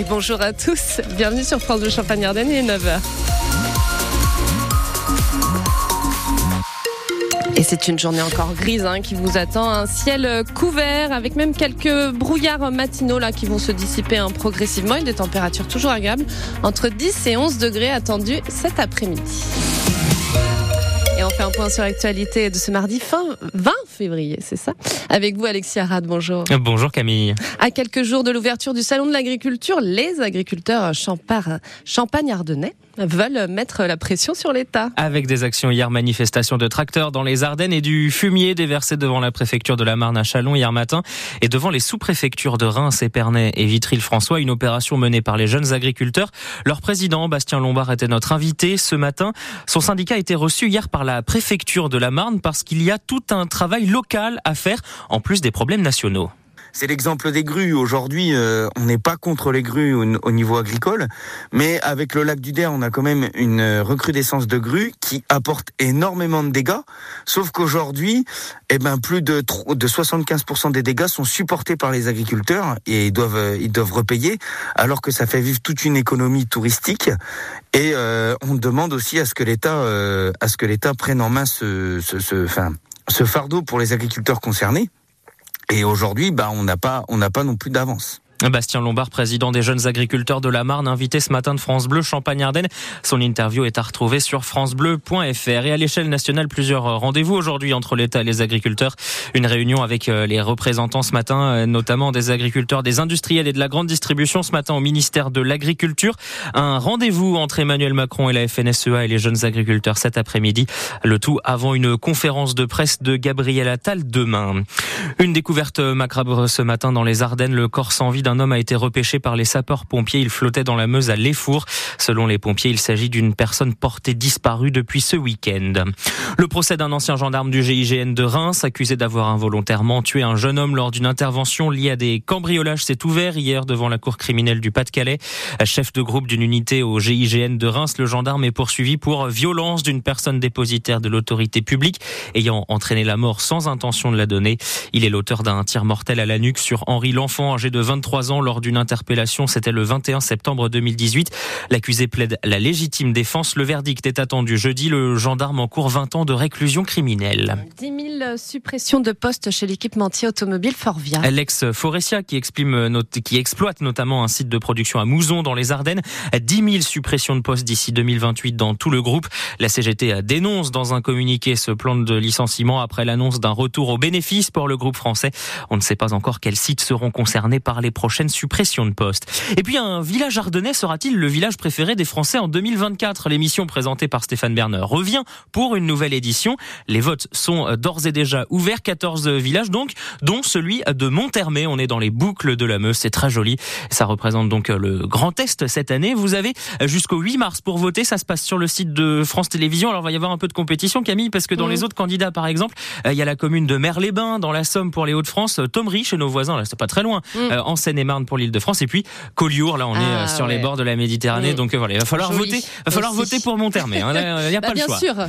Et bonjour à tous. Bienvenue sur France de Champagne-Ardenne, il est 9h. Et c'est une journée encore grise hein, qui vous attend, un ciel couvert avec même quelques brouillards matinaux là qui vont se dissiper hein, progressivement et des températures toujours agréables entre 10 et 11 degrés attendus cet après-midi. Et on fait un point sur l'actualité de ce mardi fin 20 février, c'est ça Avec vous Alexis Arad, bonjour. Bonjour Camille. À quelques jours de l'ouverture du salon de l'agriculture, les agriculteurs champagne-ardennais veulent mettre la pression sur l'État. Avec des actions hier, manifestation de tracteurs dans les Ardennes et du fumier déversé devant la préfecture de la Marne à Chalon hier matin et devant les sous-préfectures de Reims, Épernay et Vitry-le-François, une opération menée par les jeunes agriculteurs. Leur président, Bastien Lombard, était notre invité ce matin. Son syndicat a été reçu hier par la préfecture de la Marne parce qu'il y a tout un travail local à faire en plus des problèmes nationaux. C'est l'exemple des grues. Aujourd'hui, euh, on n'est pas contre les grues au, niveau agricole, mais avec le lac du Der, on a quand même une recrudescence de grues qui apporte énormément de dégâts. Sauf qu'aujourd'hui, eh ben, plus de, de 75% des dégâts sont supportés par les agriculteurs et ils doivent, euh, ils doivent repayer, alors que ça fait vivre toute une économie touristique. Et euh, on demande aussi à ce que l'État, à ce que l'État prenne en main ce, enfin, ce fardeau pour les agriculteurs concernés. Et aujourd'hui, bah, on n'a pas, on n'a pas non plus d'avance. Bastien Lombard, président des jeunes agriculteurs de la Marne, invité ce matin de France Bleu Champagne-Ardenne. Son interview est à retrouver sur francebleu.fr. Et à l'échelle nationale, plusieurs rendez-vous aujourd'hui entre l'État et les agriculteurs. Une réunion avec euh, les représentants ce matin, euh, notamment des agriculteurs, des industriels et de la grande distribution ce matin au ministère de l'Agriculture. Un rendez-vous entre Emmanuel Macron et la FNSEA et les jeunes agriculteurs cet après-midi. Le tout avant une conférence de presse de Gabriel Attal demain. Une découverte macabre ce matin dans les Ardennes. Le corps sans vie un homme a été repêché par les sapeurs-pompiers. Il flottait dans la Meuse à Léfour. Selon les pompiers, il s'agit d'une personne portée disparue depuis ce week-end. Le procès d'un ancien gendarme du GIGN de Reims, accusé d'avoir involontairement tué un jeune homme lors d'une intervention liée à des cambriolages, s'est ouvert hier devant la cour criminelle du Pas-de-Calais. Chef de groupe d'une unité au GIGN de Reims, le gendarme est poursuivi pour violence d'une personne dépositaire de l'autorité publique ayant entraîné la mort sans intention de la donner. Il est l'auteur d'un tir mortel à la nuque sur Henri L'Enfant, âgé de 23 ans lors d'une interpellation. C'était le 21 septembre 2018. L'accusé plaide la légitime défense. Le verdict est attendu jeudi. Le gendarme en cours 20 ans de réclusion criminelle. 10 000 suppressions de postes chez l'équipementier automobile Forvia. L'ex Forestia qui, exprime, qui exploite notamment un site de production à Mouzon dans les Ardennes. 10 000 suppressions de postes d'ici 2028 dans tout le groupe. La CGT dénonce dans un communiqué ce plan de licenciement après l'annonce d'un retour au bénéfice pour le groupe français. On ne sait pas encore quels sites seront concernés par les prochains prochaine suppression de postes. Et puis un village ardennais sera-t-il le village préféré des Français en 2024 L'émission présentée par Stéphane Berner revient pour une nouvelle édition. Les votes sont d'ores et déjà ouverts, 14 villages donc, dont celui de Monthermé. On est dans les boucles de la Meuse, c'est très joli. Ça représente donc le Grand Est cette année. Vous avez jusqu'au 8 mars pour voter. Ça se passe sur le site de France Télévisions. Alors il va y avoir un peu de compétition, Camille, parce que dans les autres candidats, par exemple, il y a la commune de Merles-les-Bains, dans la Somme pour les Hauts-de-France, Thomery chez nos voisins, là c'est pas très loin, mm. en seine marne pour l'Île-de-France et puis Collioure là on est euh, ah, sur les bords de la Méditerranée mm. donc euh, voilà il va falloir voter va falloir voter pour Monthermé hein, il n'y a bah, pas le choix. Sûr.